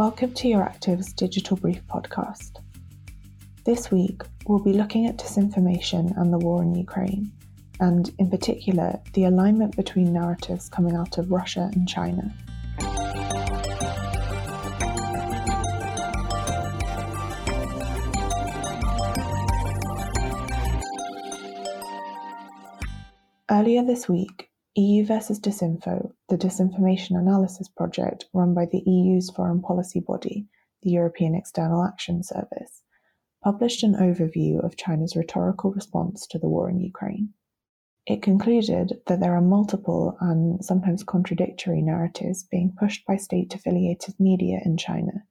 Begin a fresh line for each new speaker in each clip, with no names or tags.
Welcome to Euractiv's Digital Brief podcast. This week, we'll be looking at disinformation and the war in Ukraine, and in particular, the alignment between narratives coming out of Russia and China. Earlier this week, EU versus Disinfo, the disinformation analysis project run by the EU's foreign policy body, the European External Action Service, published an overview of China's rhetorical response to the war in Ukraine. It concluded that there are multiple and sometimes contradictory narratives being pushed by state affiliated media in China,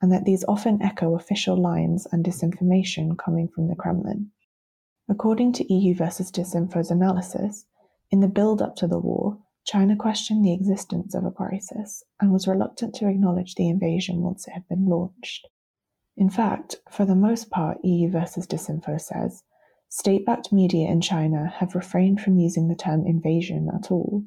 and that these often echo official lines and disinformation coming from the Kremlin. According to EU versus Disinfo's analysis, in the build up to the war, China questioned the existence of a crisis and was reluctant to acknowledge the invasion once it had been launched. In fact, for the most part, EU versus Disinfo says, state backed media in China have refrained from using the term invasion at all,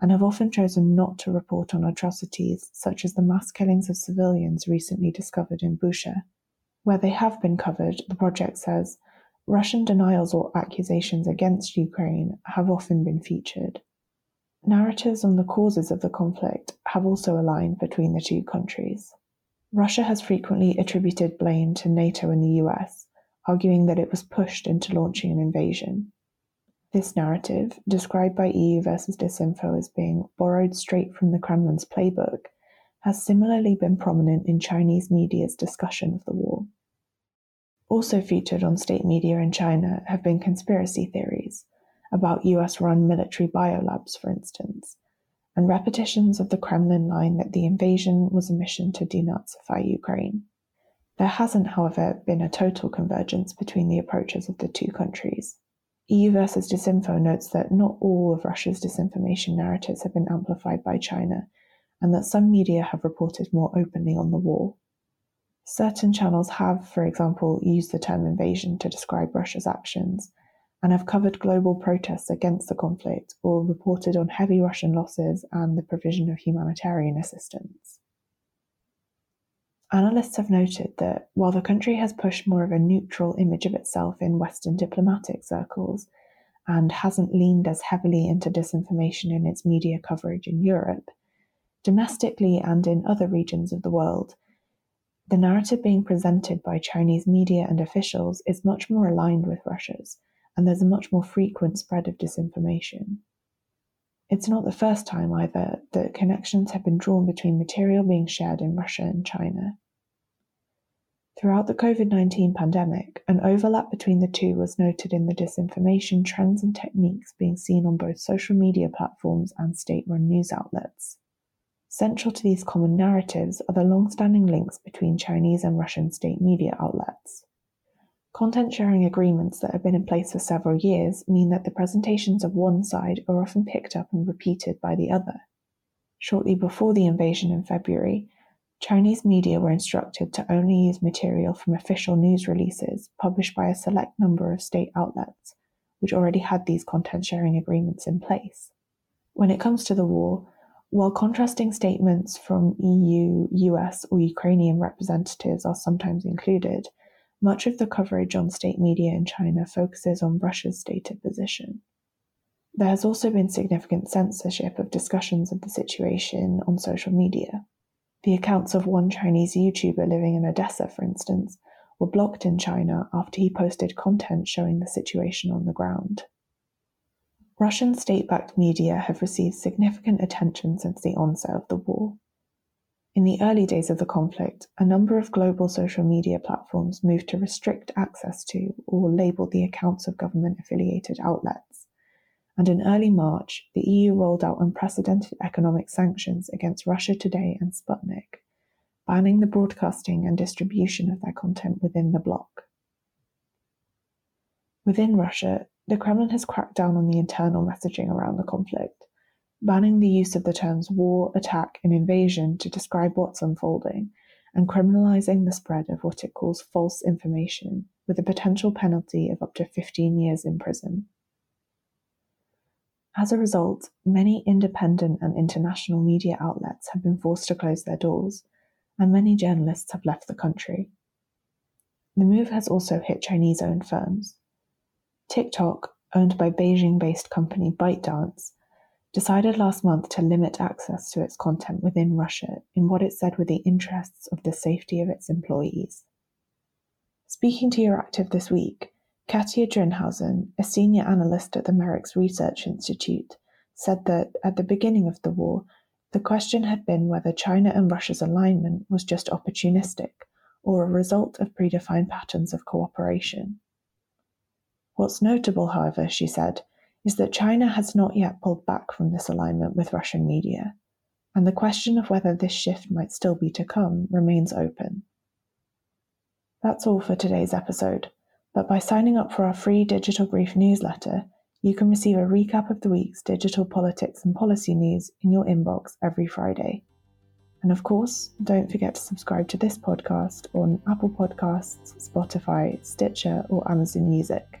and have often chosen not to report on atrocities such as the mass killings of civilians recently discovered in Bucha. Where they have been covered, the project says, Russian denials or accusations against Ukraine have often been featured. Narratives on the causes of the conflict have also aligned between the two countries. Russia has frequently attributed blame to NATO and the US, arguing that it was pushed into launching an invasion. This narrative, described by EU versus Disinfo as being borrowed straight from the Kremlin's playbook, has similarly been prominent in Chinese media's discussion of the war. Also featured on state media in China have been conspiracy theories about US run military biolabs, for instance, and repetitions of the Kremlin line that the invasion was a mission to denazify Ukraine. There hasn't, however, been a total convergence between the approaches of the two countries. EU versus Disinfo notes that not all of Russia's disinformation narratives have been amplified by China, and that some media have reported more openly on the war. Certain channels have, for example, used the term invasion to describe Russia's actions and have covered global protests against the conflict or reported on heavy Russian losses and the provision of humanitarian assistance. Analysts have noted that while the country has pushed more of a neutral image of itself in Western diplomatic circles and hasn't leaned as heavily into disinformation in its media coverage in Europe, domestically and in other regions of the world, the narrative being presented by Chinese media and officials is much more aligned with Russia's, and there's a much more frequent spread of disinformation. It's not the first time either that connections have been drawn between material being shared in Russia and China. Throughout the COVID 19 pandemic, an overlap between the two was noted in the disinformation trends and techniques being seen on both social media platforms and state run news outlets. Central to these common narratives are the long-standing links between Chinese and Russian state media outlets. Content sharing agreements that have been in place for several years mean that the presentations of one side are often picked up and repeated by the other. Shortly before the invasion in February, Chinese media were instructed to only use material from official news releases published by a select number of state outlets, which already had these content sharing agreements in place. When it comes to the war, while contrasting statements from EU, US, or Ukrainian representatives are sometimes included, much of the coverage on state media in China focuses on Russia's stated position. There has also been significant censorship of discussions of the situation on social media. The accounts of one Chinese YouTuber living in Odessa, for instance, were blocked in China after he posted content showing the situation on the ground. Russian state-backed media have received significant attention since the onset of the war. In the early days of the conflict, a number of global social media platforms moved to restrict access to or label the accounts of government affiliated outlets. And in early March, the EU rolled out unprecedented economic sanctions against Russia Today and Sputnik, banning the broadcasting and distribution of their content within the bloc. Within Russia, the Kremlin has cracked down on the internal messaging around the conflict, banning the use of the terms war, attack, and invasion to describe what's unfolding, and criminalizing the spread of what it calls false information, with a potential penalty of up to 15 years in prison. As a result, many independent and international media outlets have been forced to close their doors, and many journalists have left the country. The move has also hit Chinese owned firms. TikTok, owned by Beijing based company ByteDance, decided last month to limit access to its content within Russia in what it said were the interests of the safety of its employees. Speaking to Euractiv this week, Katja Drinhausen, a senior analyst at the MERICS Research Institute, said that at the beginning of the war, the question had been whether China and Russia's alignment was just opportunistic or a result of predefined patterns of cooperation. What's notable, however, she said, is that China has not yet pulled back from this alignment with Russian media, and the question of whether this shift might still be to come remains open. That's all for today's episode, but by signing up for our free Digital Brief newsletter, you can receive a recap of the week's digital politics and policy news in your inbox every Friday. And of course, don't forget to subscribe to this podcast on Apple Podcasts, Spotify, Stitcher, or Amazon Music.